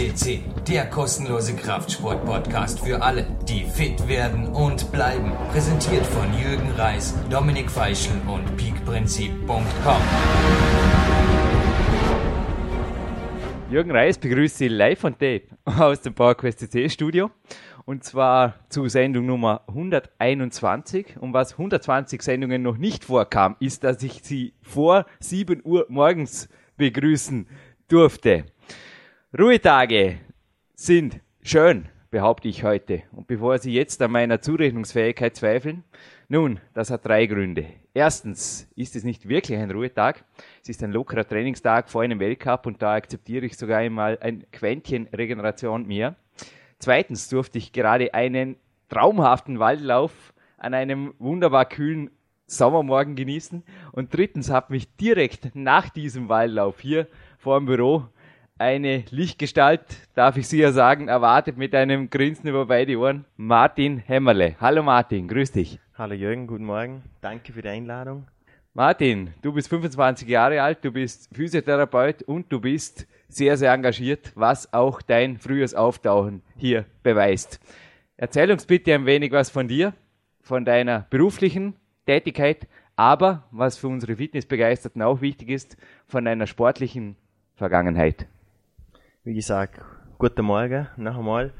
FCC, der kostenlose Kraftsport-Podcast für alle, die fit werden und bleiben. Präsentiert von Jürgen Reis, Dominik Feischl und peakprinzip.com. Jürgen Reis begrüßt Sie live on tape aus dem PowerQuest CC Studio und zwar zu Sendung Nummer 121. Und was 120 Sendungen noch nicht vorkam, ist, dass ich Sie vor 7 Uhr morgens begrüßen durfte. Ruhetage sind schön, behaupte ich heute. Und bevor Sie jetzt an meiner Zurechnungsfähigkeit zweifeln, nun, das hat drei Gründe. Erstens ist es nicht wirklich ein Ruhetag. Es ist ein lockerer Trainingstag vor einem Weltcup und da akzeptiere ich sogar einmal ein Quäntchen Regeneration mehr. Zweitens durfte ich gerade einen traumhaften Waldlauf an einem wunderbar kühlen Sommermorgen genießen. Und drittens hat mich direkt nach diesem Waldlauf hier vor dem Büro eine Lichtgestalt, darf ich sicher sagen, erwartet mit einem Grinsen über beide Ohren. Martin Hämmerle. Hallo Martin, grüß dich. Hallo Jürgen, guten Morgen. Danke für die Einladung. Martin, du bist 25 Jahre alt, du bist Physiotherapeut und du bist sehr, sehr engagiert, was auch dein frühes Auftauchen hier beweist. Erzähl uns bitte ein wenig was von dir, von deiner beruflichen Tätigkeit, aber was für unsere Fitnessbegeisterten auch wichtig ist, von deiner sportlichen Vergangenheit. Wie gesagt, guten Morgen noch einmal.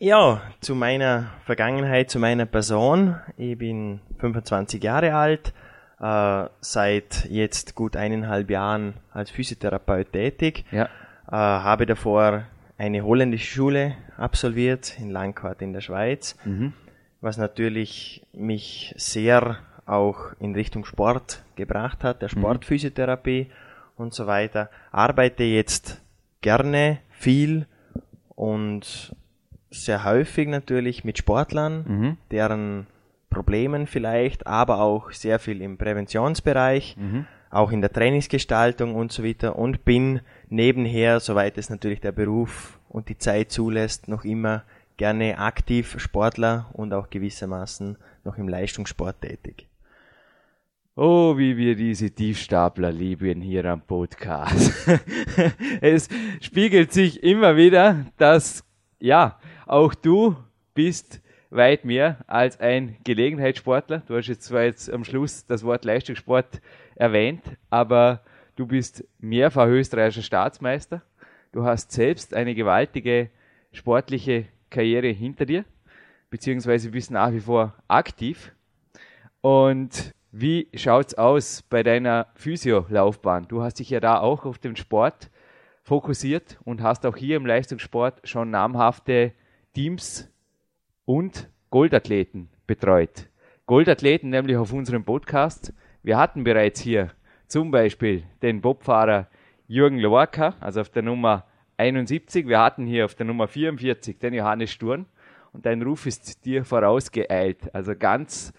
Ja, zu meiner Vergangenheit, zu meiner Person. Ich bin 25 Jahre alt, äh, seit jetzt gut eineinhalb Jahren als Physiotherapeut tätig. Ja. Äh, habe davor eine holländische Schule absolviert in Langquart in der Schweiz, Mhm. was natürlich mich sehr auch in Richtung Sport gebracht hat, der Sportphysiotherapie und so weiter. Arbeite jetzt gerne viel und sehr häufig natürlich mit Sportlern, Mhm. deren Problemen vielleicht, aber auch sehr viel im Präventionsbereich, Mhm. auch in der Trainingsgestaltung und so weiter und bin nebenher, soweit es natürlich der Beruf und die Zeit zulässt, noch immer gerne aktiv Sportler und auch gewissermaßen noch im Leistungssport tätig. Oh, wie wir diese Tiefstapler lieben hier am Podcast. es spiegelt sich immer wieder, dass, ja, auch du bist weit mehr als ein Gelegenheitssportler. Du hast jetzt zwar jetzt am Schluss das Wort Leistungssport erwähnt, aber du bist mehrfach österreichischer Staatsmeister. Du hast selbst eine gewaltige sportliche Karriere hinter dir, beziehungsweise bist nach wie vor aktiv. Und wie schaut's aus bei deiner Physiolaufbahn? Du hast dich ja da auch auf den Sport fokussiert und hast auch hier im Leistungssport schon namhafte Teams und Goldathleten betreut. Goldathleten nämlich auf unserem Podcast. Wir hatten bereits hier zum Beispiel den Bobfahrer Jürgen Lorca, also auf der Nummer 71. Wir hatten hier auf der Nummer 44 den Johannes Sturm und dein Ruf ist dir vorausgeeilt. Also ganz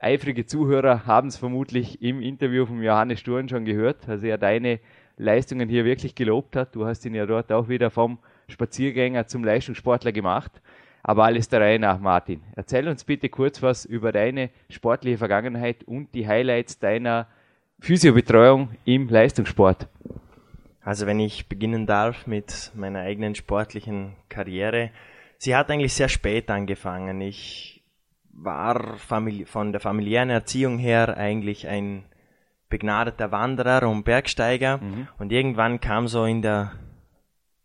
eifrige Zuhörer haben es vermutlich im Interview von Johannes Sturm schon gehört, also er deine Leistungen hier wirklich gelobt hat. Du hast ihn ja dort auch wieder vom Spaziergänger zum Leistungssportler gemacht. Aber alles der Reihe nach, Martin. Erzähl uns bitte kurz was über deine sportliche Vergangenheit und die Highlights deiner Physiobetreuung im Leistungssport. Also wenn ich beginnen darf mit meiner eigenen sportlichen Karriere. Sie hat eigentlich sehr spät angefangen. Ich war von der familiären Erziehung her eigentlich ein begnadeter Wanderer und Bergsteiger. Und irgendwann kam so in der,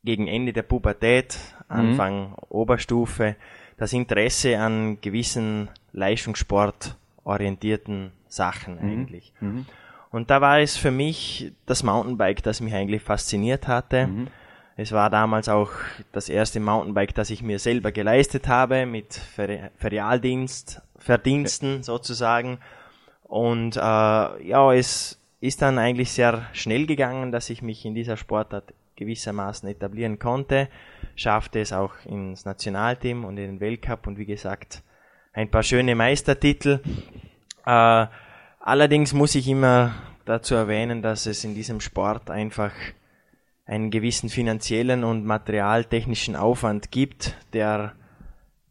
gegen Ende der Pubertät, Anfang Oberstufe, das Interesse an gewissen Leistungssport-orientierten Sachen eigentlich. Und da war es für mich das Mountainbike, das mich eigentlich fasziniert hatte. Es war damals auch das erste Mountainbike, das ich mir selber geleistet habe, mit Fer Ferialdienst, Verdiensten sozusagen. Und äh, ja, es ist dann eigentlich sehr schnell gegangen, dass ich mich in dieser Sportart gewissermaßen etablieren konnte. Schaffte es auch ins Nationalteam und in den Weltcup und wie gesagt, ein paar schöne Meistertitel. Äh, allerdings muss ich immer dazu erwähnen, dass es in diesem Sport einfach einen gewissen finanziellen und materialtechnischen Aufwand gibt, der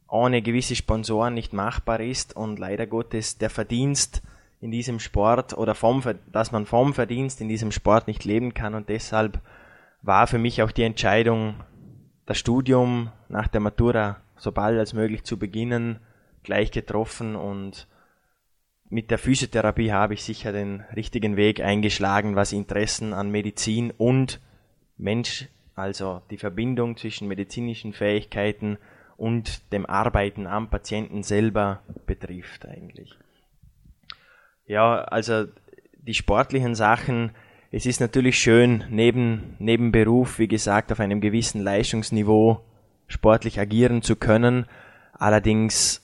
ohne gewisse Sponsoren nicht machbar ist und leider Gottes der Verdienst in diesem Sport oder vom, dass man vom Verdienst in diesem Sport nicht leben kann. Und deshalb war für mich auch die Entscheidung, das Studium nach der Matura so bald als möglich zu beginnen, gleich getroffen und mit der Physiotherapie habe ich sicher den richtigen Weg eingeschlagen, was Interessen an Medizin und Mensch, also die Verbindung zwischen medizinischen Fähigkeiten und dem Arbeiten am Patienten selber betrifft eigentlich. Ja, also die sportlichen Sachen, es ist natürlich schön, neben, neben Beruf, wie gesagt, auf einem gewissen Leistungsniveau sportlich agieren zu können. Allerdings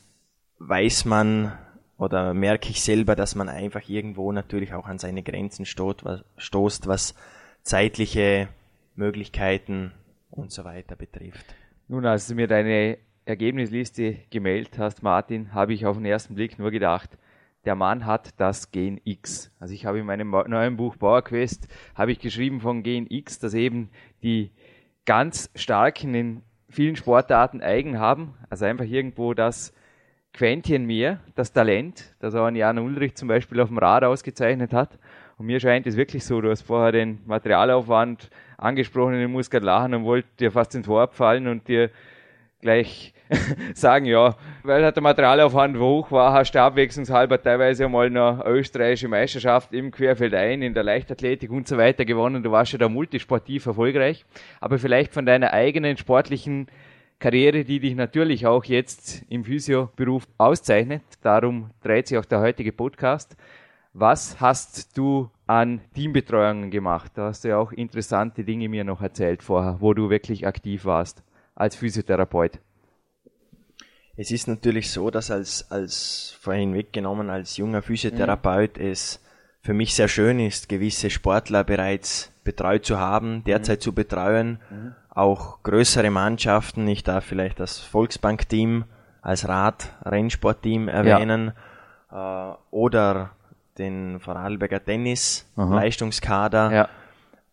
weiß man oder merke ich selber, dass man einfach irgendwo natürlich auch an seine Grenzen stoßt, was, stoßt, was zeitliche Möglichkeiten und so weiter betrifft. Nun, als du mir deine Ergebnisliste gemeldet hast, Martin, habe ich auf den ersten Blick nur gedacht, der Mann hat das Gen X. Also ich habe in meinem neuen Buch Power Quest habe ich geschrieben von Gen X, dass eben die ganz starken in vielen Sportarten eigen haben. Also einfach irgendwo das Quäntchen mehr, das Talent, das auch ein Jan Ulrich zum Beispiel auf dem Rad ausgezeichnet hat. Und mir scheint es wirklich so, du hast vorher den Materialaufwand angesprochen in Muskeln und wollte dir fast ins Wort fallen und dir gleich sagen, ja, weil halt der Materialaufwand hoch war, hast du abwechslungshalber teilweise einmal eine österreichische Meisterschaft im Querfeldein, in der Leichtathletik und so weiter gewonnen. Du warst ja da multisportiv erfolgreich. Aber vielleicht von deiner eigenen sportlichen Karriere, die dich natürlich auch jetzt im Physioberuf auszeichnet. Darum dreht sich auch der heutige Podcast. Was hast du an Teambetreuungen gemacht? Da hast du ja auch interessante Dinge mir noch erzählt vorher, wo du wirklich aktiv warst als Physiotherapeut. Es ist natürlich so, dass als, als vorhin weggenommen, als junger Physiotherapeut mhm. es für mich sehr schön ist, gewisse Sportler bereits betreut zu haben, derzeit mhm. zu betreuen. Mhm auch größere Mannschaften. Ich darf vielleicht das Volksbank-Team als Rad-Rennsportteam erwähnen ja. äh, oder den Vorarlberger Tennis-Leistungskader, ja.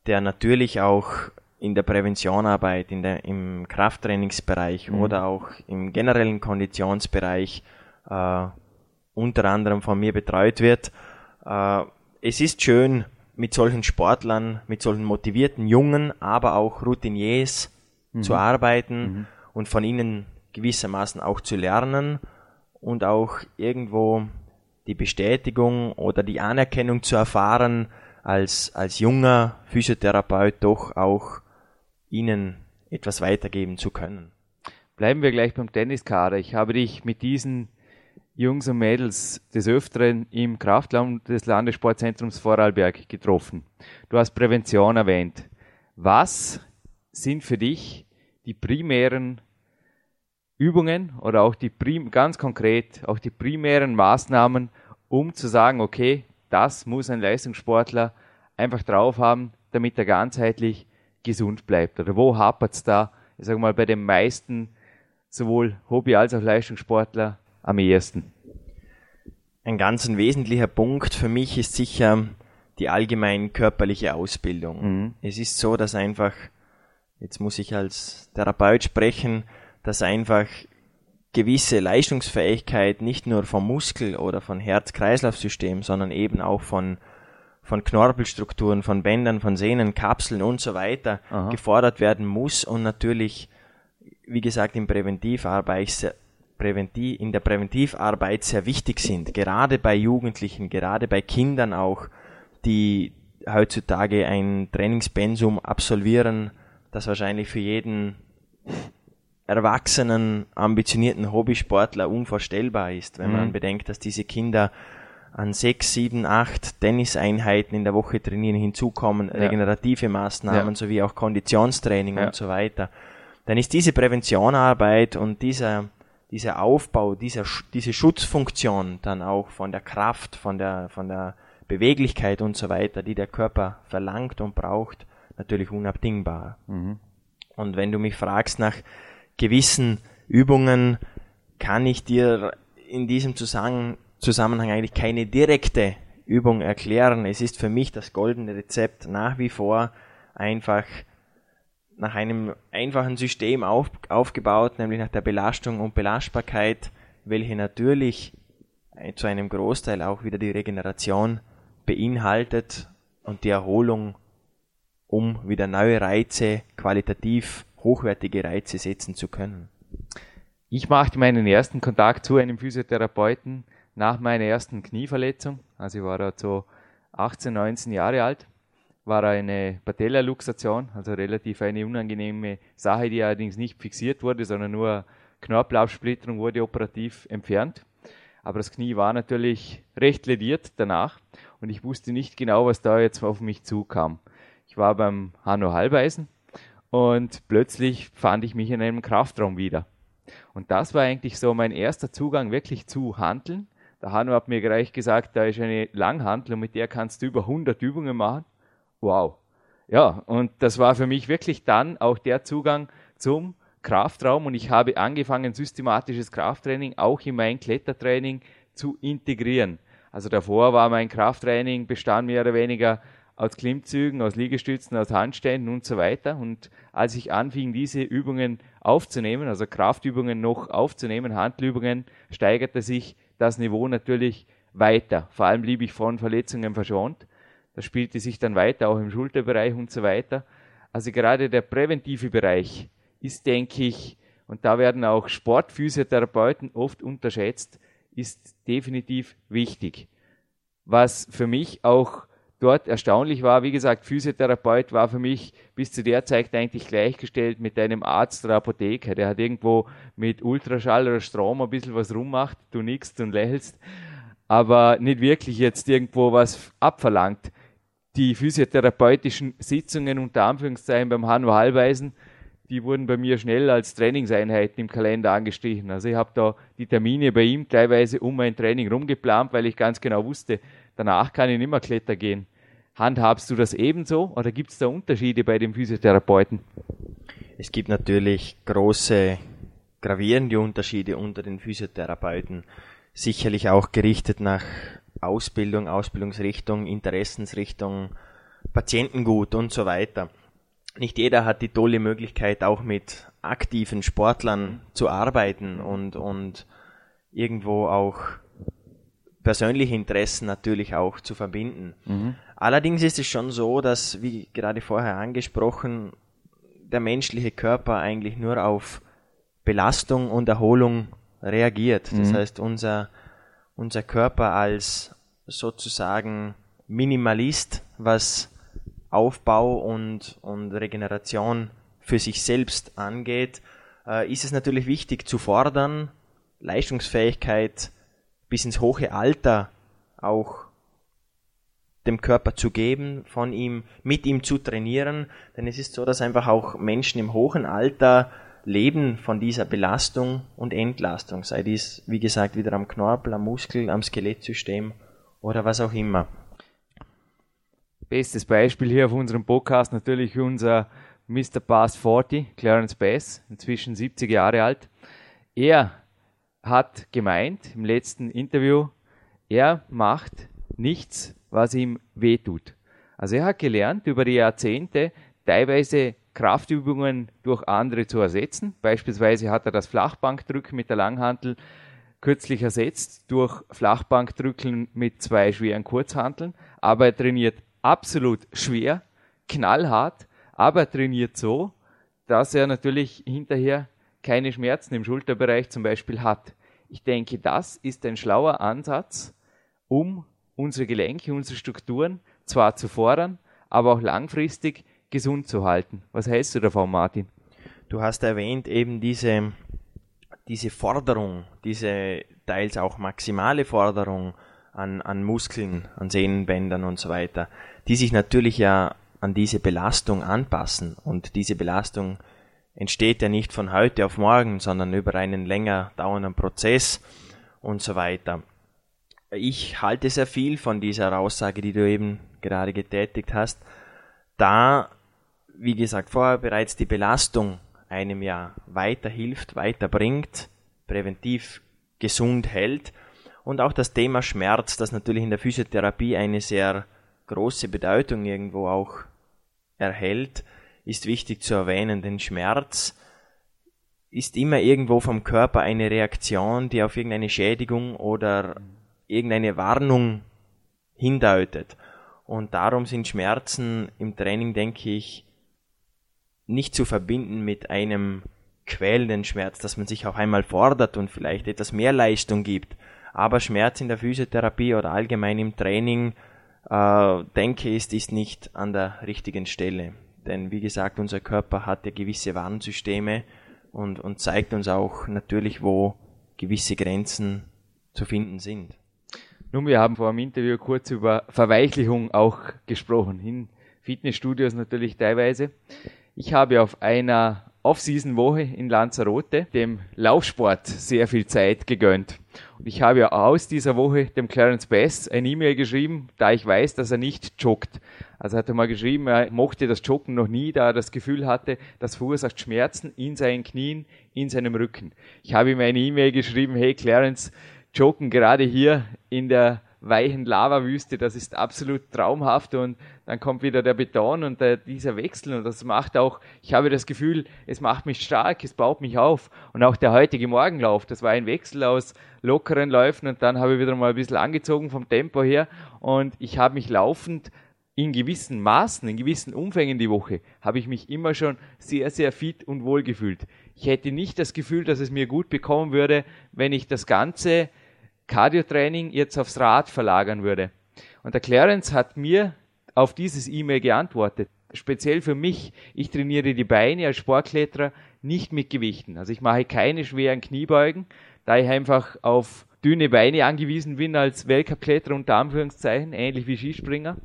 der natürlich auch in der Präventionarbeit, in der, im Krafttrainingsbereich mhm. oder auch im generellen Konditionsbereich äh, unter anderem von mir betreut wird. Äh, es ist schön, mit solchen Sportlern, mit solchen motivierten Jungen, aber auch Routiniers mhm. zu arbeiten mhm. und von ihnen gewissermaßen auch zu lernen und auch irgendwo die Bestätigung oder die Anerkennung zu erfahren, als, als junger Physiotherapeut doch auch ihnen etwas weitergeben zu können. Bleiben wir gleich beim Tenniskader. Ich habe dich mit diesen Jungs und Mädels des Öfteren im Kraftraum des Landessportzentrums Vorarlberg getroffen. Du hast Prävention erwähnt. Was sind für dich die primären Übungen oder auch die prim ganz konkret auch die primären Maßnahmen, um zu sagen, okay, das muss ein Leistungssportler einfach drauf haben, damit er ganzheitlich gesund bleibt? Oder wo hapert es da, ich sage mal, bei den meisten sowohl Hobby- als auch Leistungssportler am ehesten? Ein ganz ein wesentlicher Punkt für mich ist sicher die allgemein körperliche Ausbildung. Mhm. Es ist so, dass einfach, jetzt muss ich als Therapeut sprechen, dass einfach gewisse Leistungsfähigkeit nicht nur vom Muskel oder von Herz-Kreislauf-System, sondern eben auch von, von Knorpelstrukturen, von Bändern, von Sehnen, Kapseln und so weiter Aha. gefordert werden muss und natürlich, wie gesagt, im Präventivarbeit Präventiv, in der Präventivarbeit sehr wichtig sind, gerade bei Jugendlichen, gerade bei Kindern auch, die heutzutage ein Trainingspensum absolvieren, das wahrscheinlich für jeden erwachsenen, ambitionierten Hobbysportler unvorstellbar ist, wenn mhm. man bedenkt, dass diese Kinder an sechs, sieben, acht Tenniseinheiten in der Woche trainieren, hinzukommen, ja. regenerative Maßnahmen ja. sowie auch Konditionstraining ja. und so weiter. Dann ist diese Präventionarbeit und dieser dieser Aufbau, dieser, diese Schutzfunktion dann auch von der Kraft, von der, von der Beweglichkeit und so weiter, die der Körper verlangt und braucht, natürlich unabdingbar. Mhm. Und wenn du mich fragst nach gewissen Übungen, kann ich dir in diesem Zusammenhang eigentlich keine direkte Übung erklären. Es ist für mich das goldene Rezept nach wie vor einfach nach einem einfachen System auf, aufgebaut, nämlich nach der Belastung und Belastbarkeit, welche natürlich zu einem Großteil auch wieder die Regeneration beinhaltet und die Erholung, um wieder neue Reize qualitativ hochwertige Reize setzen zu können. Ich machte meinen ersten Kontakt zu einem Physiotherapeuten nach meiner ersten Knieverletzung. Also ich war da so 18, 19 Jahre alt. War eine Patellaluxation, also relativ eine unangenehme Sache, die allerdings nicht fixiert wurde, sondern nur Knorpelaufsplitterung wurde operativ entfernt. Aber das Knie war natürlich recht lediert danach und ich wusste nicht genau, was da jetzt auf mich zukam. Ich war beim Hanno Halbeisen und plötzlich fand ich mich in einem Kraftraum wieder. Und das war eigentlich so mein erster Zugang wirklich zu Handeln. Der Hanno hat mir gleich gesagt, da ist eine Langhantel und mit der kannst du über 100 Übungen machen. Wow. Ja, und das war für mich wirklich dann auch der Zugang zum Kraftraum und ich habe angefangen, systematisches Krafttraining auch in mein Klettertraining zu integrieren. Also davor war mein Krafttraining bestand mehr oder weniger aus Klimmzügen, aus Liegestützen, aus Handständen und so weiter. Und als ich anfing, diese Übungen aufzunehmen, also Kraftübungen noch aufzunehmen, Handübungen, steigerte sich das Niveau natürlich weiter. Vor allem blieb ich von Verletzungen verschont. Das spielte sich dann weiter, auch im Schulterbereich und so weiter. Also gerade der präventive Bereich ist, denke ich, und da werden auch Sportphysiotherapeuten oft unterschätzt, ist definitiv wichtig. Was für mich auch dort erstaunlich war, wie gesagt, Physiotherapeut war für mich bis zu der Zeit eigentlich gleichgestellt mit einem Arzt oder Apotheker. Der hat irgendwo mit Ultraschall oder Strom ein bisschen was rummacht, du nickst und lächelst, aber nicht wirklich jetzt irgendwo was abverlangt. Die physiotherapeutischen Sitzungen unter Anführungszeichen beim Hanno Hallweisen, die wurden bei mir schnell als Trainingseinheiten im Kalender angestrichen. Also ich habe da die Termine bei ihm teilweise um mein Training rumgeplant, weil ich ganz genau wusste, danach kann ich nicht mehr Kletter gehen. Handhabst du das ebenso oder gibt es da Unterschiede bei den Physiotherapeuten? Es gibt natürlich große, gravierende Unterschiede unter den Physiotherapeuten. Sicherlich auch gerichtet nach Ausbildung, Ausbildungsrichtung, Interessensrichtung, Patientengut und so weiter nicht jeder hat die tolle Möglichkeit, auch mit aktiven Sportlern zu arbeiten und, und irgendwo auch persönliche Interessen natürlich auch zu verbinden. Mhm. Allerdings ist es schon so, dass, wie gerade vorher angesprochen, der menschliche Körper eigentlich nur auf Belastung und Erholung reagiert. Das mhm. heißt, unser, unser Körper als sozusagen Minimalist, was Aufbau und, und Regeneration für sich selbst angeht, äh, ist es natürlich wichtig zu fordern, Leistungsfähigkeit bis ins hohe Alter auch dem Körper zu geben, von ihm, mit ihm zu trainieren, denn es ist so, dass einfach auch Menschen im hohen Alter leben von dieser Belastung und Entlastung, sei dies, wie gesagt, wieder am Knorpel, am Muskel, am Skelettsystem oder was auch immer. Bestes Beispiel hier auf unserem Podcast natürlich unser Mr. Bass 40, Clarence Bass, inzwischen 70 Jahre alt. Er hat gemeint im letzten Interview, er macht nichts, was ihm wehtut. Also er hat gelernt, über die Jahrzehnte teilweise Kraftübungen durch andere zu ersetzen. Beispielsweise hat er das Flachbankdrücken mit der Langhantel kürzlich ersetzt durch Flachbankdrücken mit zwei schweren Kurzhanteln. Aber er trainiert absolut schwer, knallhart, aber er trainiert so, dass er natürlich hinterher keine Schmerzen im Schulterbereich zum Beispiel hat. Ich denke, das ist ein schlauer Ansatz, um unsere Gelenke, unsere Strukturen zwar zu fordern, aber auch langfristig gesund zu halten. Was hältst du davon, Martin? Du hast erwähnt eben diese, diese Forderung, diese teils auch maximale Forderung an, an Muskeln, an Sehnenbändern und so weiter, die sich natürlich ja an diese Belastung anpassen. Und diese Belastung entsteht ja nicht von heute auf morgen, sondern über einen länger dauernden Prozess und so weiter. Ich halte sehr viel von dieser Aussage, die du eben gerade getätigt hast, da, wie gesagt, vorher bereits die Belastung einem ja weiterhilft, weiterbringt, präventiv gesund hält und auch das Thema Schmerz, das natürlich in der Physiotherapie eine sehr große Bedeutung irgendwo auch erhält, ist wichtig zu erwähnen, denn Schmerz ist immer irgendwo vom Körper eine Reaktion, die auf irgendeine Schädigung oder irgendeine Warnung hindeutet. Und darum sind Schmerzen im Training, denke ich, nicht zu verbinden mit einem quälenden Schmerz, dass man sich auch einmal fordert und vielleicht etwas mehr Leistung gibt. Aber Schmerz in der Physiotherapie oder allgemein im Training, äh, denke ich, ist nicht an der richtigen Stelle. Denn wie gesagt, unser Körper hat ja gewisse Warnsysteme und, und zeigt uns auch natürlich, wo gewisse Grenzen zu finden sind. Nun, wir haben vor dem Interview kurz über Verweichlichung auch gesprochen, in Fitnessstudios natürlich teilweise. Ich habe auf einer Off-Season-Woche in Lanzarote dem Laufsport sehr viel Zeit gegönnt. Und ich habe aus dieser Woche dem Clarence Best ein E-Mail geschrieben, da ich weiß, dass er nicht joggt. Also hat er mal geschrieben, er mochte das Joggen noch nie, da er das Gefühl hatte, das verursacht Schmerzen in seinen Knien, in seinem Rücken. Ich habe ihm eine E-Mail geschrieben, hey Clarence, Joggen gerade hier in der weichen Lavawüste, das ist absolut traumhaft und dann kommt wieder der Beton und der, dieser Wechsel und das macht auch, ich habe das Gefühl, es macht mich stark, es baut mich auf und auch der heutige Morgenlauf, das war ein Wechsel aus lockeren Läufen und dann habe ich wieder mal ein bisschen angezogen vom Tempo her und ich habe mich laufend in gewissen Maßen, in gewissen Umfängen die Woche, habe ich mich immer schon sehr, sehr fit und wohl gefühlt. Ich hätte nicht das Gefühl, dass es mir gut bekommen würde, wenn ich das Ganze Cardio-Training jetzt aufs Rad verlagern würde. Und der Clarence hat mir auf dieses E-Mail geantwortet. Speziell für mich, ich trainiere die Beine als Sportkletterer nicht mit Gewichten. Also ich mache keine schweren Kniebeugen, da ich einfach auf dünne Beine angewiesen bin als Weltcup-Kletterer unter Anführungszeichen, ähnlich wie Skispringer.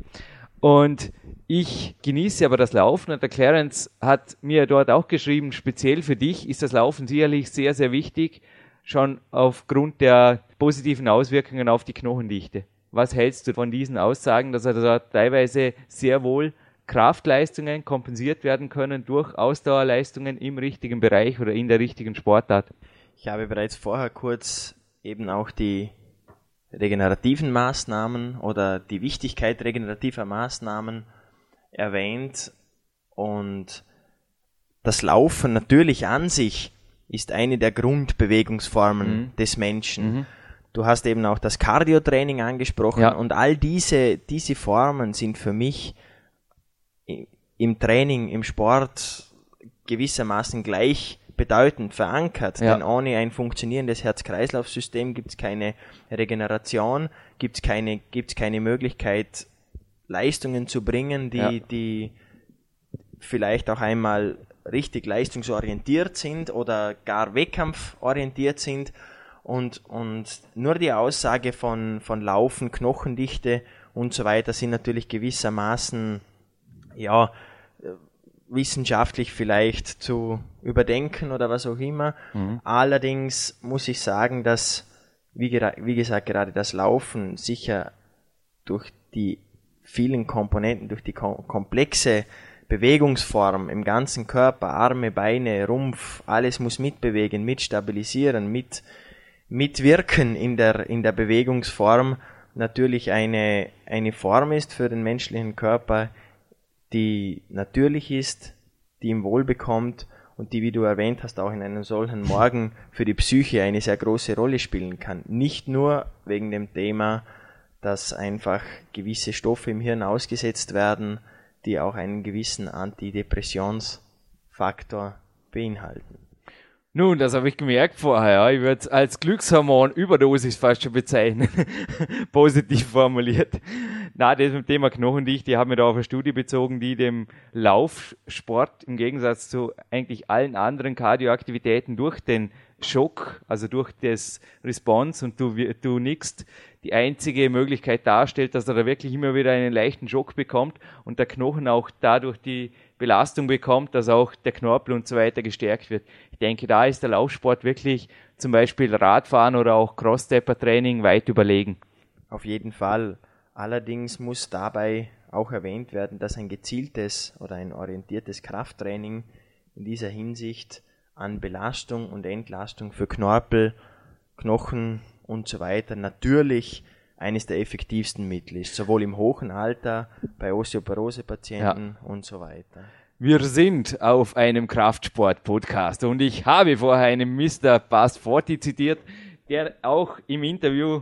Und ich genieße aber das Laufen und der Clarence hat mir dort auch geschrieben, speziell für dich ist das Laufen sicherlich sehr, sehr wichtig, schon aufgrund der positiven Auswirkungen auf die Knochendichte. Was hältst du von diesen Aussagen, dass er da teilweise sehr wohl Kraftleistungen kompensiert werden können durch Ausdauerleistungen im richtigen Bereich oder in der richtigen Sportart? Ich habe bereits vorher kurz eben auch die regenerativen Maßnahmen oder die Wichtigkeit regenerativer Maßnahmen erwähnt und das Laufen natürlich an sich ist eine der Grundbewegungsformen mhm. des Menschen. Mhm. Du hast eben auch das Cardio-Training angesprochen ja. und all diese, diese Formen sind für mich im Training, im Sport gewissermaßen gleich bedeutend verankert. Ja. Denn ohne ein funktionierendes Herz-Kreislauf-System gibt es keine Regeneration, gibt es keine, gibt's keine Möglichkeit, Leistungen zu bringen, die, ja. die vielleicht auch einmal richtig leistungsorientiert sind oder gar wettkampforientiert sind und, und nur die Aussage von, von Laufen, Knochendichte und so weiter sind natürlich gewissermaßen, ja, wissenschaftlich vielleicht zu überdenken oder was auch immer. Mhm. Allerdings muss ich sagen, dass, wie, wie gesagt, gerade das Laufen sicher durch die vielen Komponenten, durch die komplexe Bewegungsform im ganzen Körper, Arme, Beine, Rumpf, alles muss mitbewegen, mitstabilisieren, mit, mitwirken in der, in der Bewegungsform natürlich eine, eine Form ist für den menschlichen Körper, die natürlich ist, die ihm wohl bekommt und die, wie du erwähnt hast, auch in einem solchen Morgen für die Psyche eine sehr große Rolle spielen kann. Nicht nur wegen dem Thema, dass einfach gewisse Stoffe im Hirn ausgesetzt werden, die auch einen gewissen Antidepressionsfaktor beinhalten. Nun, das habe ich gemerkt vorher. Ich würde es als Glückshormon-Überdosis fast schon bezeichnen. Positiv formuliert. Na, das mit dem Thema Knochendichte haben wir da auf eine Studie bezogen, die dem Laufsport im Gegensatz zu eigentlich allen anderen Kardioaktivitäten durch den Schock, also durch das Response und du, du nickst, die einzige Möglichkeit darstellt, dass er da wirklich immer wieder einen leichten Schock bekommt und der Knochen auch dadurch die Belastung bekommt, dass auch der Knorpel und so weiter gestärkt wird. Ich denke, da ist der Laufsport wirklich zum Beispiel Radfahren oder auch Cross-Stepper-Training weit überlegen. Auf jeden Fall. Allerdings muss dabei auch erwähnt werden, dass ein gezieltes oder ein orientiertes Krafttraining in dieser Hinsicht an Belastung und Entlastung für Knorpel, Knochen und so weiter natürlich eines der effektivsten Mittel ist, sowohl im hohen Alter, bei Osteoporose-Patienten ja. und so weiter. Wir sind auf einem Kraftsport-Podcast und ich habe vorher einen Mr. Bas Forti zitiert, der auch im Interview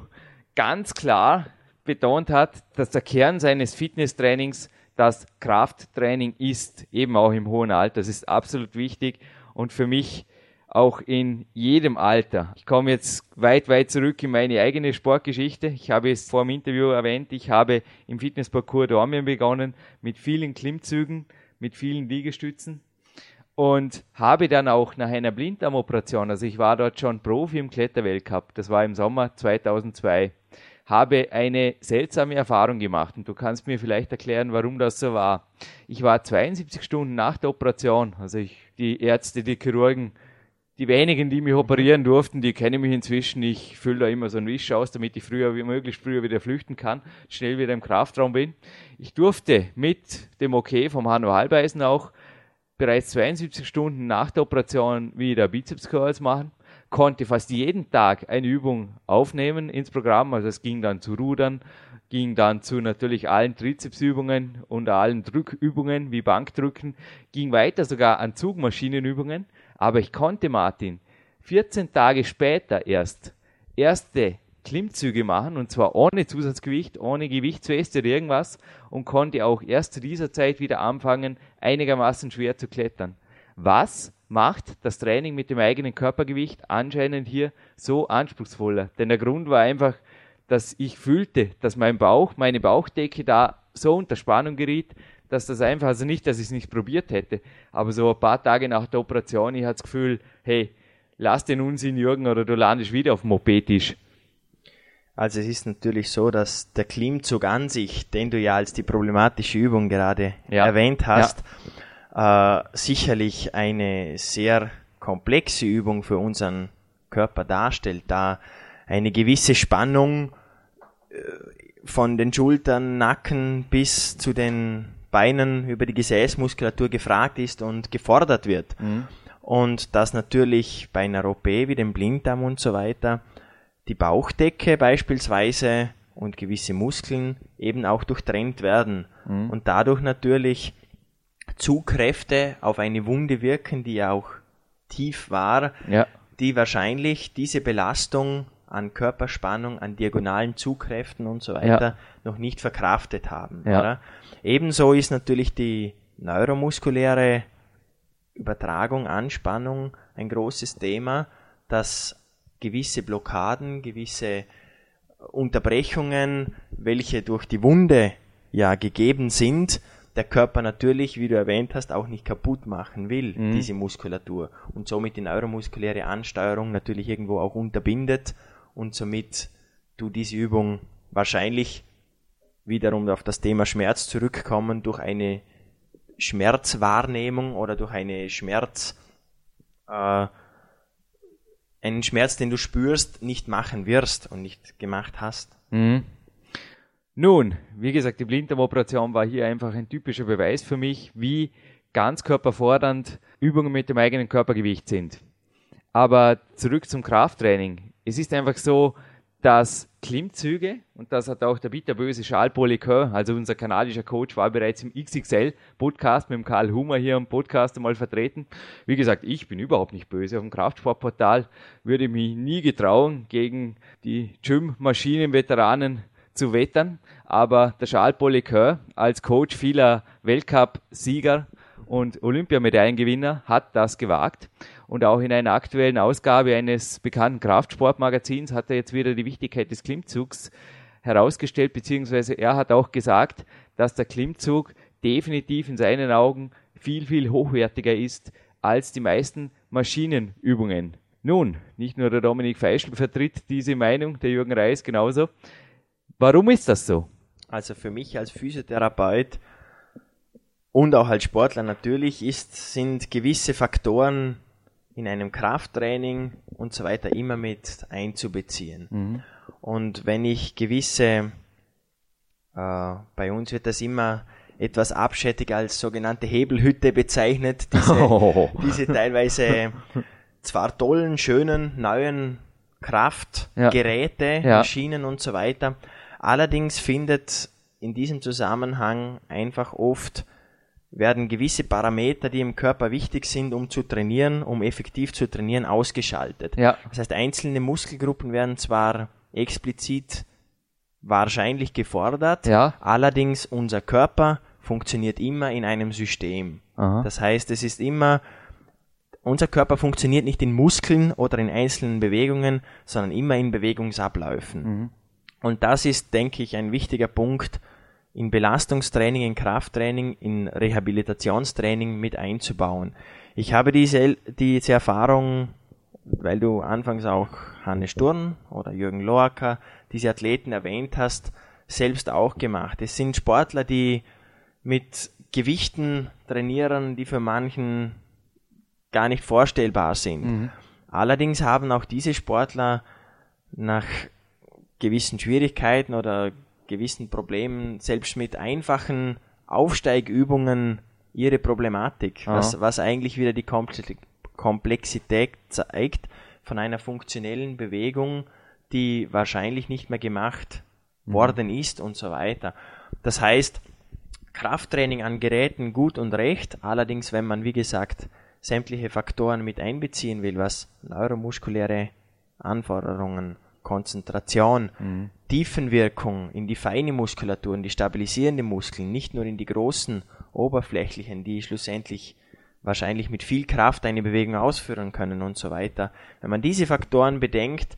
ganz klar betont hat, dass der Kern seines Fitnesstrainings dass Krafttraining ist, eben auch im hohen Alter. Das ist absolut wichtig und für mich auch in jedem Alter. Ich komme jetzt weit, weit zurück in meine eigene Sportgeschichte. Ich habe es vor dem Interview erwähnt, ich habe im Fitnessparcours Dormien begonnen mit vielen Klimmzügen, mit vielen Liegestützen und habe dann auch nach einer Blinddarmoperation, also ich war dort schon Profi im Kletterweltcup, das war im Sommer 2002, habe eine seltsame Erfahrung gemacht und du kannst mir vielleicht erklären, warum das so war. Ich war 72 Stunden nach der Operation, also ich, die Ärzte, die Chirurgen, die wenigen, die mich operieren durften, die kennen mich inzwischen. Ich fülle da immer so einen Wisch aus, damit ich früher wie möglichst früher wieder flüchten kann, schnell wieder im Kraftraum bin. Ich durfte mit dem Okay vom Hanno Halbeisen auch bereits 72 Stunden nach der Operation wieder Bizeps Curls machen, konnte fast jeden Tag eine Übung aufnehmen ins Programm. Also es ging dann zu Rudern, ging dann zu natürlich allen Trizepsübungen und allen Drückübungen wie Bankdrücken, ging weiter sogar an Zugmaschinenübungen. Aber ich konnte Martin 14 Tage später erst erste Klimmzüge machen und zwar ohne Zusatzgewicht, ohne Gewichtsweste oder irgendwas und konnte auch erst zu dieser Zeit wieder anfangen, einigermaßen schwer zu klettern. Was macht das Training mit dem eigenen Körpergewicht anscheinend hier so anspruchsvoller? Denn der Grund war einfach, dass ich fühlte, dass mein Bauch, meine Bauchdecke da so unter Spannung geriet, dass das einfach, also nicht, dass ich es nicht probiert hätte, aber so ein paar Tage nach der Operation, ich hatte das Gefühl, hey, lass den Unsinn, Jürgen, oder du landest wieder auf dem Mopetisch. Also es ist natürlich so, dass der Klimmzug an sich, den du ja als die problematische Übung gerade ja. erwähnt hast, ja. äh, sicherlich eine sehr komplexe Übung für unseren Körper darstellt, da eine gewisse Spannung äh, von den Schultern, Nacken bis zu den Beinen über die Gesäßmuskulatur gefragt ist und gefordert wird. Mhm. Und das natürlich bei einer OP wie dem Blinddarm und so weiter die Bauchdecke beispielsweise und gewisse Muskeln eben auch durchtrennt werden mhm. und dadurch natürlich Zugkräfte auf eine Wunde wirken, die ja auch tief war, ja. die wahrscheinlich diese Belastung an Körperspannung, an diagonalen Zugkräften und so weiter ja. noch nicht verkraftet haben. Ja. Ebenso ist natürlich die neuromuskuläre Übertragung, Anspannung ein großes Thema, das gewisse Blockaden, gewisse Unterbrechungen, welche durch die Wunde ja gegeben sind, der Körper natürlich, wie du erwähnt hast, auch nicht kaputt machen will, mhm. diese Muskulatur. Und somit die neuromuskuläre Ansteuerung natürlich irgendwo auch unterbindet und somit du diese Übung wahrscheinlich wiederum auf das Thema Schmerz zurückkommen durch eine Schmerzwahrnehmung oder durch eine Schmerz äh, einen Schmerz, den du spürst, nicht machen wirst und nicht gemacht hast. Mhm. Nun, wie gesagt, die Blinddarmoperation war hier einfach ein typischer Beweis für mich, wie ganzkörperfordernd Übungen mit dem eigenen Körpergewicht sind. Aber zurück zum Krafttraining. Es ist einfach so, dass Klimmzüge, und das hat auch der bitterböse Charles Poliqueur, also unser kanadischer Coach, war bereits im XXL-Podcast mit dem Karl Hummer hier im Podcast einmal vertreten. Wie gesagt, ich bin überhaupt nicht böse. Auf dem Kraftsportportal würde mich nie getrauen, gegen die Gym-Maschinen-Veteranen zu wettern. Aber der Charles Poliqueur als Coach vieler Weltcup-Sieger und Olympiamedaillengewinner hat das gewagt. Und auch in einer aktuellen Ausgabe eines bekannten Kraftsportmagazins hat er jetzt wieder die Wichtigkeit des Klimmzugs herausgestellt, beziehungsweise er hat auch gesagt, dass der Klimmzug definitiv in seinen Augen viel, viel hochwertiger ist als die meisten Maschinenübungen. Nun, nicht nur der Dominik Feischl vertritt diese Meinung, der Jürgen Reis genauso. Warum ist das so? Also für mich als Physiotherapeut und auch als Sportler natürlich ist, sind gewisse Faktoren in einem Krafttraining und so weiter immer mit einzubeziehen. Mhm. Und wenn ich gewisse, äh, bei uns wird das immer etwas abschättig als sogenannte Hebelhütte bezeichnet, diese, oh. diese teilweise zwar tollen, schönen, neuen Kraftgeräte, ja. ja. Maschinen und so weiter. Allerdings findet in diesem Zusammenhang einfach oft werden gewisse Parameter, die im Körper wichtig sind, um zu trainieren, um effektiv zu trainieren, ausgeschaltet. Ja. Das heißt, einzelne Muskelgruppen werden zwar explizit wahrscheinlich gefordert, ja. allerdings unser Körper funktioniert immer in einem System. Aha. Das heißt, es ist immer, unser Körper funktioniert nicht in Muskeln oder in einzelnen Bewegungen, sondern immer in Bewegungsabläufen. Mhm. Und das ist, denke ich, ein wichtiger Punkt, in Belastungstraining, in Krafttraining, in Rehabilitationstraining mit einzubauen. Ich habe diese, diese Erfahrung, weil du anfangs auch Hannes Sturm oder Jürgen Loacker, diese Athleten erwähnt hast, selbst auch gemacht. Es sind Sportler, die mit Gewichten trainieren, die für manchen gar nicht vorstellbar sind. Mhm. Allerdings haben auch diese Sportler nach gewissen Schwierigkeiten oder gewissen Problemen, selbst mit einfachen Aufsteigübungen, ihre Problematik, was, was eigentlich wieder die Komplexität zeigt von einer funktionellen Bewegung, die wahrscheinlich nicht mehr gemacht mhm. worden ist und so weiter. Das heißt, Krafttraining an Geräten gut und recht, allerdings wenn man, wie gesagt, sämtliche Faktoren mit einbeziehen will, was neuromuskuläre Anforderungen, Konzentration, mhm. Tiefenwirkung in die feine Muskulatur, in die stabilisierende Muskeln, nicht nur in die großen oberflächlichen, die schlussendlich wahrscheinlich mit viel Kraft eine Bewegung ausführen können und so weiter. Wenn man diese Faktoren bedenkt,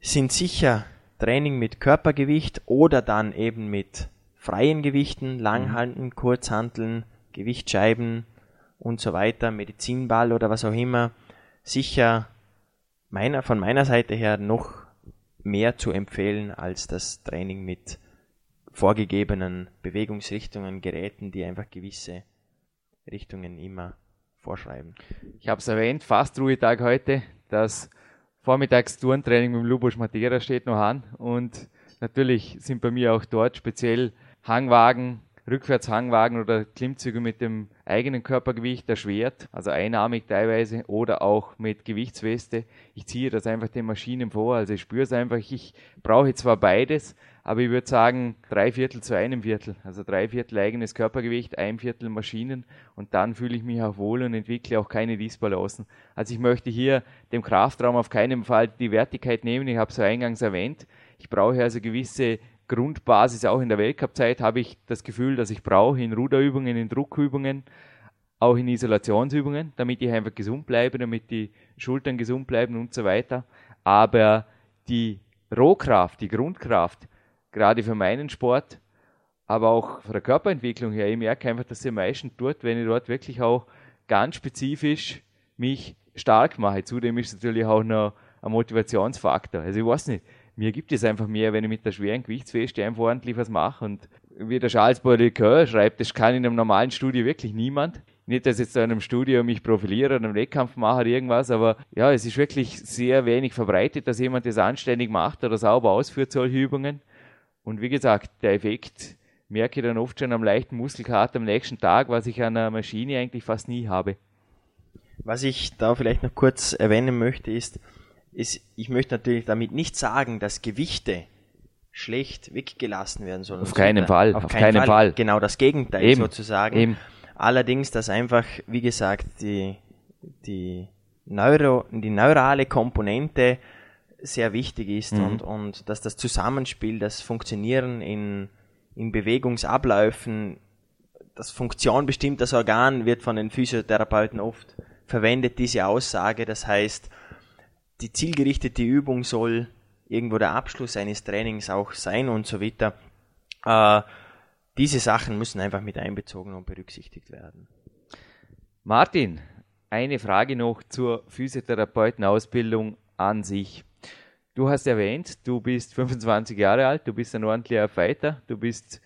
sind sicher Training mit Körpergewicht oder dann eben mit freien Gewichten, Langhanteln, mhm. Kurzhanteln, Gewichtsscheiben, und so weiter, Medizinball oder was auch immer, sicher meiner, von meiner Seite her noch mehr zu empfehlen als das Training mit vorgegebenen Bewegungsrichtungen, Geräten, die einfach gewisse Richtungen immer vorschreiben. Ich habe es erwähnt, fast Ruhetag heute. Das Vormittags-Turntraining mit dem Lubosch Matera steht noch an und natürlich sind bei mir auch dort speziell Hangwagen, Rückwärtshangwagen oder Klimmzüge mit dem eigenen Körpergewicht erschwert, also einarmig teilweise oder auch mit Gewichtsweste. Ich ziehe das einfach den Maschinen vor, also ich spüre es einfach. Ich brauche zwar beides, aber ich würde sagen drei Viertel zu einem Viertel. Also drei Viertel eigenes Körpergewicht, ein Viertel Maschinen und dann fühle ich mich auch wohl und entwickle auch keine Disbalancen. Also ich möchte hier dem Kraftraum auf keinen Fall die Wertigkeit nehmen. Ich habe es eingangs erwähnt. Ich brauche also gewisse Grundbasis auch in der Weltcup-Zeit habe ich das Gefühl, dass ich brauche in Ruderübungen, in Druckübungen, auch in Isolationsübungen, damit ich einfach gesund bleibe, damit die Schultern gesund bleiben und so weiter. Aber die Rohkraft, die Grundkraft, gerade für meinen Sport, aber auch von der Körperentwicklung her, ich merke einfach, dass sie am meisten tut, wenn ich dort wirklich auch ganz spezifisch mich stark mache. Zudem ist es natürlich auch noch ein Motivationsfaktor. Also ich weiß nicht, mir gibt es einfach mehr, wenn ich mit der schweren Gewichtsweste einfach ordentlich was mache. Und wie der Charles Baudelaire schreibt, das kann in einem normalen Studio wirklich niemand. Nicht, dass ich jetzt in einem Studio mich profiliere oder einen Wettkampf mache oder irgendwas, aber ja, es ist wirklich sehr wenig verbreitet, dass jemand das anständig macht oder sauber ausführt, solche Übungen. Und wie gesagt, der Effekt merke ich dann oft schon am leichten Muskelkater am nächsten Tag, was ich an einer Maschine eigentlich fast nie habe. Was ich da vielleicht noch kurz erwähnen möchte, ist, ist, ich möchte natürlich damit nicht sagen, dass Gewichte schlecht weggelassen werden sollen. Auf keinen Fall. Auf, auf keinen, Fall. Fall. Genau das Gegenteil Eben. sozusagen. Eben. Allerdings, dass einfach, wie gesagt, die, die, Neuro, die neurale Komponente sehr wichtig ist mhm. und, und dass das Zusammenspiel, das Funktionieren in, in Bewegungsabläufen, das Funktion bestimmt das Organ wird von den Physiotherapeuten oft verwendet, diese Aussage. Das heißt, die zielgerichtete Übung soll irgendwo der Abschluss eines Trainings auch sein und so weiter. Äh, diese Sachen müssen einfach mit einbezogen und berücksichtigt werden. Martin, eine Frage noch zur Physiotherapeutenausbildung an sich. Du hast erwähnt, du bist 25 Jahre alt, du bist ein ordentlicher Fighter, du bist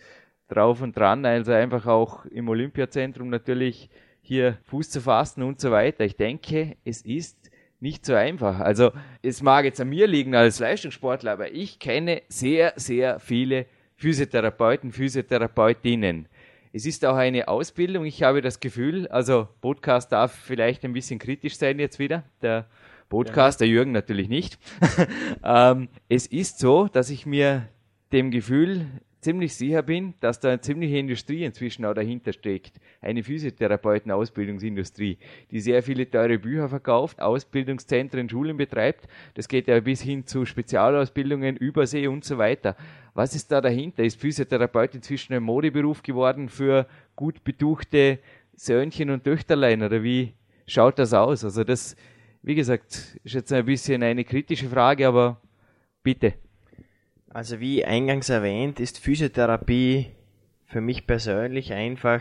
drauf und dran, also einfach auch im Olympiazentrum natürlich hier Fuß zu fassen und so weiter. Ich denke, es ist nicht so einfach. Also es mag jetzt an mir liegen als Leistungssportler, aber ich kenne sehr, sehr viele Physiotherapeuten, Physiotherapeutinnen. Es ist auch eine Ausbildung. Ich habe das Gefühl, also Podcast darf vielleicht ein bisschen kritisch sein jetzt wieder. Der Podcast, der Jürgen natürlich nicht. ähm, es ist so, dass ich mir dem Gefühl ziemlich sicher bin, dass da eine ziemliche Industrie inzwischen auch dahinter steckt. Eine Physiotherapeuten-Ausbildungsindustrie, die sehr viele teure Bücher verkauft, Ausbildungszentren, Schulen betreibt. Das geht ja bis hin zu Spezialausbildungen, Übersee und so weiter. Was ist da dahinter? Ist Physiotherapeut inzwischen ein Modeberuf geworden für gut betuchte Söhnchen und Töchterlein oder wie schaut das aus? Also das, wie gesagt, ist jetzt ein bisschen eine kritische Frage, aber bitte. Also wie eingangs erwähnt, ist Physiotherapie für mich persönlich einfach,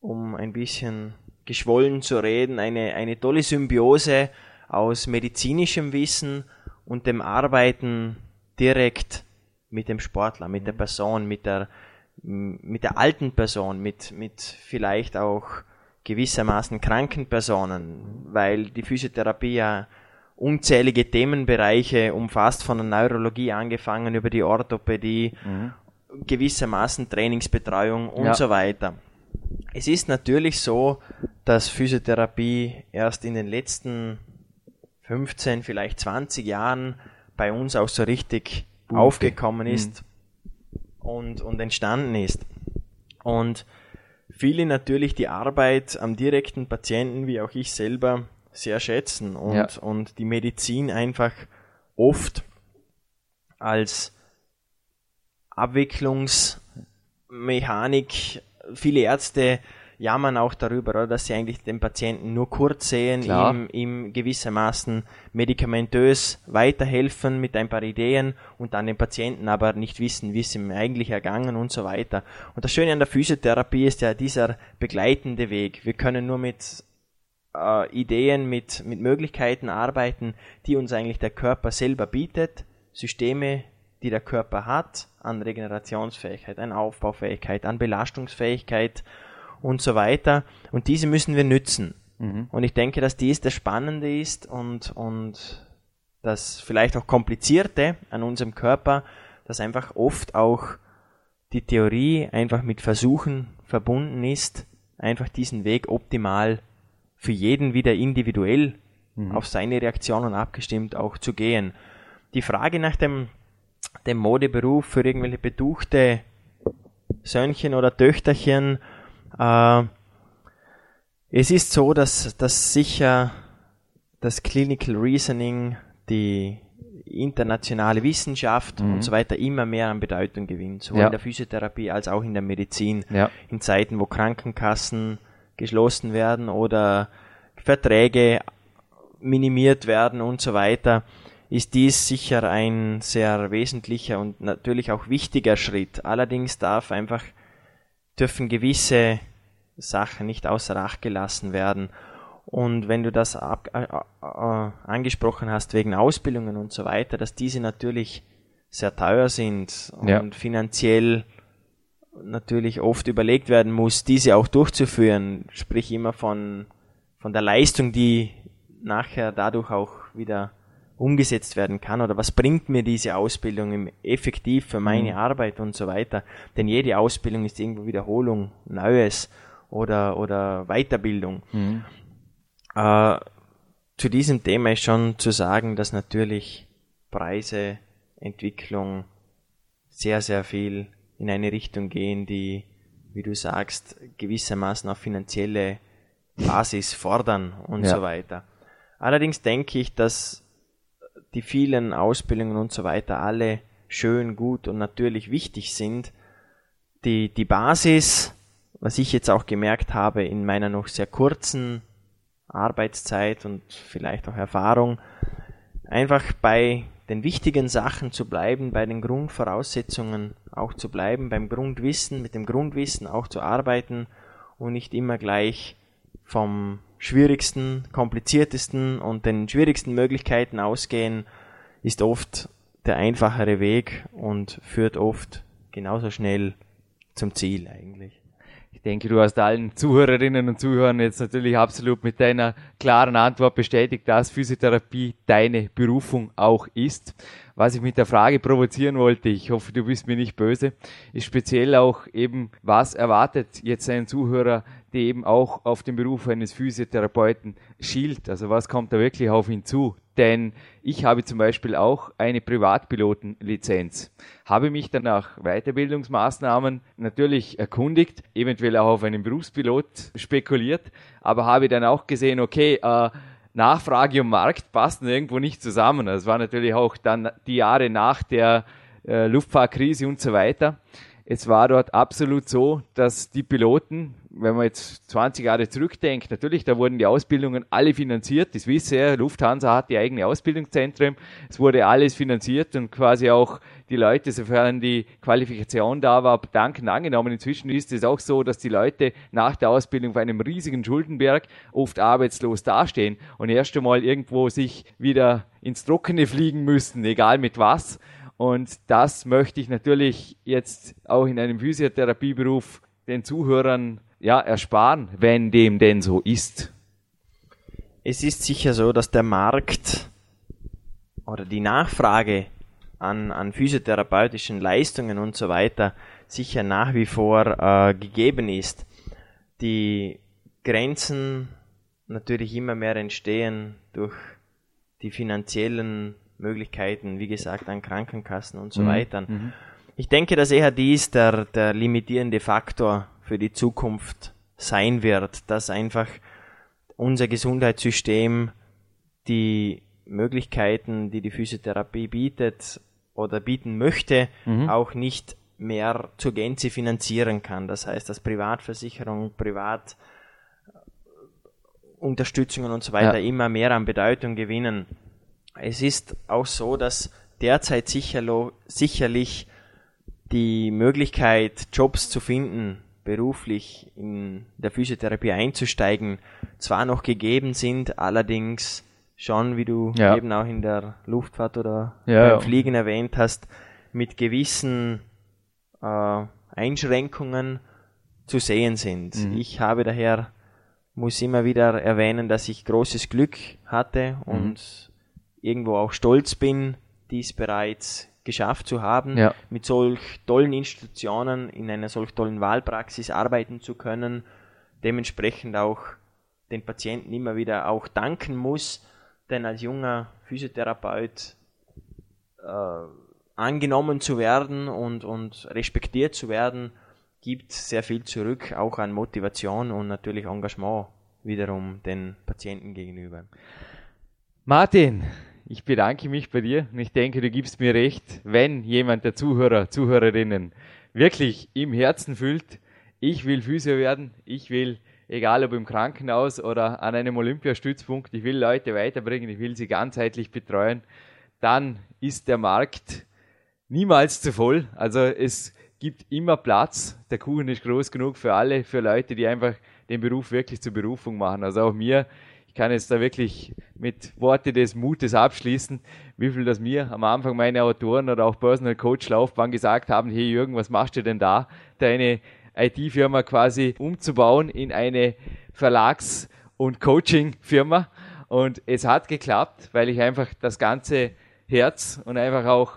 um ein bisschen geschwollen zu reden, eine, eine tolle Symbiose aus medizinischem Wissen und dem Arbeiten direkt mit dem Sportler, mit der Person, mit der, mit der alten Person, mit, mit vielleicht auch gewissermaßen kranken Personen, weil die Physiotherapie ja unzählige Themenbereiche umfasst, von der Neurologie angefangen über die Orthopädie, mhm. gewissermaßen Trainingsbetreuung und ja. so weiter. Es ist natürlich so, dass Physiotherapie erst in den letzten 15, vielleicht 20 Jahren bei uns auch so richtig Boote. aufgekommen mhm. ist mhm. und, und entstanden ist. Und viele natürlich die Arbeit am direkten Patienten, wie auch ich selber, sehr schätzen und, ja. und die Medizin einfach oft als Abwicklungsmechanik, viele Ärzte jammern auch darüber, oder, dass sie eigentlich den Patienten nur kurz sehen, ihm, ihm gewissermaßen medikamentös weiterhelfen mit ein paar Ideen und dann den Patienten aber nicht wissen, wie es ihm eigentlich ergangen und so weiter. Und das Schöne an der Physiotherapie ist ja dieser begleitende Weg. Wir können nur mit äh, Ideen, mit, mit Möglichkeiten arbeiten, die uns eigentlich der Körper selber bietet, Systeme, die der Körper hat, an Regenerationsfähigkeit, an Aufbaufähigkeit, an Belastungsfähigkeit und so weiter. Und diese müssen wir nützen. Mhm. Und ich denke, dass dies das Spannende ist und, und das vielleicht auch Komplizierte an unserem Körper, dass einfach oft auch die Theorie einfach mit Versuchen verbunden ist, einfach diesen Weg optimal für jeden wieder individuell mhm. auf seine Reaktionen abgestimmt auch zu gehen. Die Frage nach dem, dem Modeberuf für irgendwelche betuchte Söhnchen oder Töchterchen, äh, es ist so, dass, dass sicher das Clinical Reasoning, die internationale Wissenschaft mhm. und so weiter immer mehr an Bedeutung gewinnt, sowohl ja. in der Physiotherapie als auch in der Medizin. Ja. In Zeiten, wo Krankenkassen geschlossen werden oder Verträge minimiert werden und so weiter, ist dies sicher ein sehr wesentlicher und natürlich auch wichtiger Schritt. Allerdings darf einfach, dürfen gewisse Sachen nicht außer Acht gelassen werden. Und wenn du das ab, äh, äh, angesprochen hast wegen Ausbildungen und so weiter, dass diese natürlich sehr teuer sind und ja. finanziell natürlich oft überlegt werden muss, diese auch durchzuführen, sprich immer von, von der Leistung, die nachher dadurch auch wieder umgesetzt werden kann oder was bringt mir diese Ausbildung effektiv für meine mhm. Arbeit und so weiter. Denn jede Ausbildung ist irgendwo Wiederholung, Neues oder, oder Weiterbildung. Mhm. Äh, zu diesem Thema ist schon zu sagen, dass natürlich Preise, Entwicklung sehr, sehr viel in eine Richtung gehen, die, wie du sagst, gewissermaßen auf finanzielle Basis fordern und ja. so weiter. Allerdings denke ich, dass die vielen Ausbildungen und so weiter alle schön, gut und natürlich wichtig sind. Die, die Basis, was ich jetzt auch gemerkt habe in meiner noch sehr kurzen Arbeitszeit und vielleicht auch Erfahrung, einfach bei den wichtigen Sachen zu bleiben, bei den Grundvoraussetzungen auch zu bleiben, beim Grundwissen, mit dem Grundwissen auch zu arbeiten und nicht immer gleich vom schwierigsten, kompliziertesten und den schwierigsten Möglichkeiten ausgehen, ist oft der einfachere Weg und führt oft genauso schnell zum Ziel eigentlich. Ich denke, du hast allen Zuhörerinnen und Zuhörern jetzt natürlich absolut mit deiner klaren Antwort bestätigt, dass Physiotherapie deine Berufung auch ist. Was ich mit der Frage provozieren wollte, ich hoffe, du bist mir nicht böse, ist speziell auch eben, was erwartet jetzt ein Zuhörer, der eben auch auf den Beruf eines Physiotherapeuten schielt? Also was kommt da wirklich auf ihn zu? Denn ich habe zum Beispiel auch eine Privatpilotenlizenz, habe mich dann nach Weiterbildungsmaßnahmen natürlich erkundigt, eventuell auch auf einen Berufspilot spekuliert, aber habe dann auch gesehen, okay, äh, Nachfrage und Markt passen irgendwo nicht zusammen. Das war natürlich auch dann die Jahre nach der äh, Luftfahrtkrise und so weiter. Es war dort absolut so, dass die Piloten, wenn man jetzt 20 Jahre zurückdenkt, natürlich, da wurden die Ausbildungen alle finanziert. Das wisst ihr, Lufthansa hat die eigene Ausbildungszentren. Es wurde alles finanziert und quasi auch die Leute, sofern die Qualifikation da war, dankend angenommen. Inzwischen ist es auch so, dass die Leute nach der Ausbildung auf einem riesigen Schuldenberg oft arbeitslos dastehen und erst einmal irgendwo sich wieder ins Trockene fliegen müssen, egal mit was. Und das möchte ich natürlich jetzt auch in einem Physiotherapieberuf den Zuhörern ja, ersparen, wenn dem denn so ist. Es ist sicher so, dass der Markt oder die Nachfrage an, an physiotherapeutischen Leistungen und so weiter sicher nach wie vor äh, gegeben ist. Die Grenzen natürlich immer mehr entstehen durch die finanziellen Möglichkeiten, wie gesagt, an Krankenkassen und so mhm. weiter. Mhm. Ich denke, dass eher dies der, der limitierende Faktor für die Zukunft sein wird, dass einfach unser Gesundheitssystem die Möglichkeiten, die die Physiotherapie bietet oder bieten möchte, mhm. auch nicht mehr zur Gänze finanzieren kann. Das heißt, dass Privatversicherung, Privatunterstützungen und so weiter ja. immer mehr an Bedeutung gewinnen. Es ist auch so, dass derzeit sicher, sicherlich die Möglichkeit, Jobs zu finden, beruflich in der Physiotherapie einzusteigen, zwar noch gegeben sind, allerdings schon, wie du ja. eben auch in der Luftfahrt oder ja, beim Fliegen erwähnt hast, mit gewissen äh, Einschränkungen zu sehen sind. Mhm. Ich habe daher, muss immer wieder erwähnen, dass ich großes Glück hatte mhm. Irgendwo auch stolz bin, dies bereits geschafft zu haben, ja. mit solch tollen Institutionen in einer solch tollen Wahlpraxis arbeiten zu können, dementsprechend auch den Patienten immer wieder auch danken muss, denn als junger Physiotherapeut äh, angenommen zu werden und, und respektiert zu werden, gibt sehr viel zurück, auch an Motivation und natürlich Engagement wiederum den Patienten gegenüber. Martin, ich bedanke mich bei dir und ich denke, du gibst mir recht, wenn jemand der Zuhörer, Zuhörerinnen wirklich im Herzen fühlt, ich will Physio werden, ich will, egal ob im Krankenhaus oder an einem Olympiastützpunkt, ich will Leute weiterbringen, ich will sie ganzheitlich betreuen, dann ist der Markt niemals zu voll. Also es gibt immer Platz. Der Kuchen ist groß genug für alle, für Leute, die einfach den Beruf wirklich zur Berufung machen. Also auch mir kann jetzt da wirklich mit Worte des Mutes abschließen, wie viel das mir am Anfang meine Autoren oder auch Personal Coach Laufbahn gesagt haben, hey Jürgen, was machst du denn da? Deine IT-Firma quasi umzubauen in eine Verlags- und Coaching-Firma. Und es hat geklappt, weil ich einfach das ganze Herz und einfach auch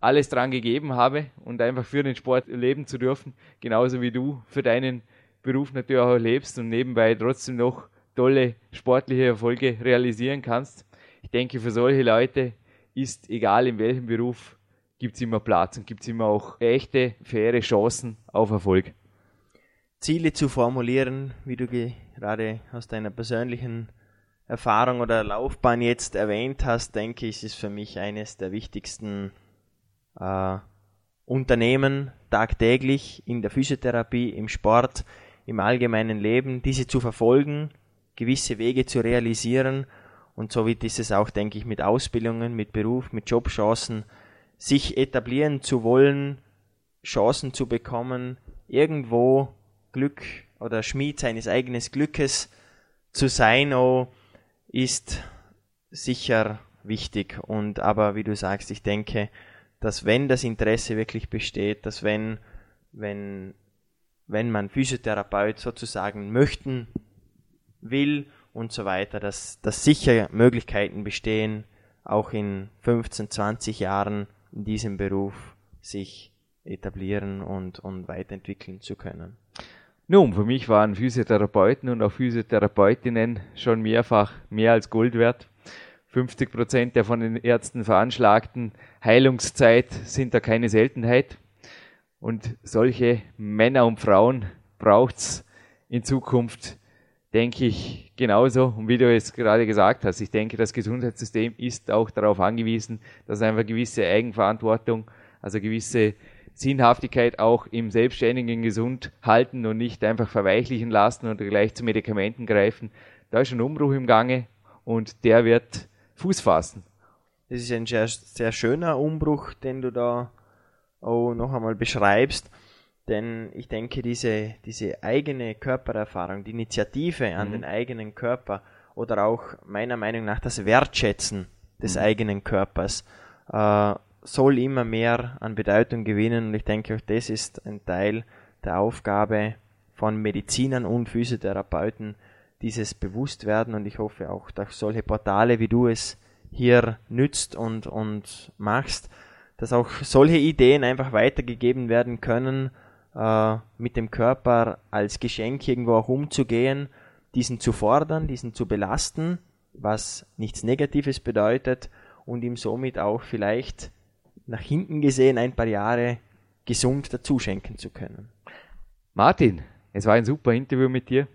alles dran gegeben habe und einfach für den Sport leben zu dürfen, genauso wie du für deinen Beruf natürlich auch lebst und nebenbei trotzdem noch tolle sportliche Erfolge realisieren kannst. Ich denke, für solche Leute ist, egal in welchem Beruf, gibt es immer Platz und gibt es immer auch echte, faire Chancen auf Erfolg. Ziele zu formulieren, wie du gerade aus deiner persönlichen Erfahrung oder Laufbahn jetzt erwähnt hast, denke ich, ist für mich eines der wichtigsten äh, Unternehmen tagtäglich in der Physiotherapie, im Sport, im allgemeinen Leben, diese zu verfolgen, gewisse Wege zu realisieren. Und so wird es auch, denke ich, mit Ausbildungen, mit Beruf, mit Jobchancen, sich etablieren zu wollen, Chancen zu bekommen, irgendwo Glück oder Schmied seines eigenen Glückes zu sein, oh, ist sicher wichtig. Und aber wie du sagst, ich denke, dass wenn das Interesse wirklich besteht, dass wenn, wenn, wenn man Physiotherapeut sozusagen möchten will und so weiter, dass, dass sicher Möglichkeiten bestehen, auch in 15, 20 Jahren in diesem Beruf sich etablieren und, und weiterentwickeln zu können. Nun, für mich waren Physiotherapeuten und auch Physiotherapeutinnen schon mehrfach mehr als Gold wert. 50 Prozent der von den Ärzten veranschlagten Heilungszeit sind da keine Seltenheit. Und solche Männer und Frauen braucht's in Zukunft, denke ich, genauso. Und wie du es gerade gesagt hast, ich denke, das Gesundheitssystem ist auch darauf angewiesen, dass einfach gewisse Eigenverantwortung, also gewisse Sinnhaftigkeit auch im selbstständigen Gesund halten und nicht einfach verweichlichen lassen oder gleich zu Medikamenten greifen. Da ist ein Umbruch im Gange und der wird Fuß fassen. Das ist ein sehr, sehr schöner Umbruch, den du da auch noch einmal beschreibst. Denn ich denke, diese, diese eigene Körpererfahrung, die Initiative an mhm. den eigenen Körper oder auch meiner Meinung nach das Wertschätzen des mhm. eigenen Körpers äh, soll immer mehr an Bedeutung gewinnen und ich denke auch das ist ein Teil der Aufgabe von Medizinern und Physiotherapeuten, dieses Bewusstwerden und ich hoffe auch durch solche Portale, wie du es hier nützt und, und machst, dass auch solche Ideen einfach weitergegeben werden können, äh, mit dem Körper als Geschenk irgendwo auch umzugehen, diesen zu fordern, diesen zu belasten, was nichts Negatives bedeutet und ihm somit auch vielleicht nach hinten gesehen ein paar Jahre gesund dazu schenken zu können. Martin, es war ein super Interview mit dir.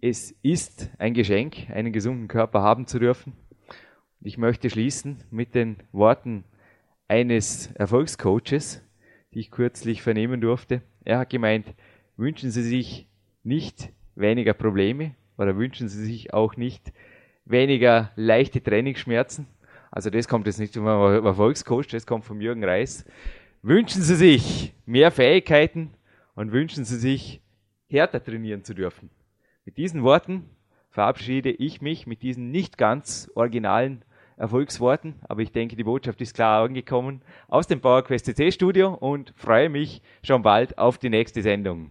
Es ist ein Geschenk, einen gesunden Körper haben zu dürfen. Ich möchte schließen mit den Worten eines Erfolgscoaches, die ich kürzlich vernehmen durfte. Er hat gemeint, wünschen Sie sich nicht weniger Probleme oder wünschen Sie sich auch nicht weniger leichte Trainingsschmerzen, also das kommt jetzt nicht vom Erfolgscoach, das kommt von Jürgen Reis. Wünschen Sie sich mehr Fähigkeiten und wünschen Sie sich härter trainieren zu dürfen. Mit diesen Worten verabschiede ich mich mit diesen nicht ganz originalen Erfolgsworten, aber ich denke, die Botschaft ist klar angekommen aus dem PowerQuest CC Studio und freue mich schon bald auf die nächste Sendung.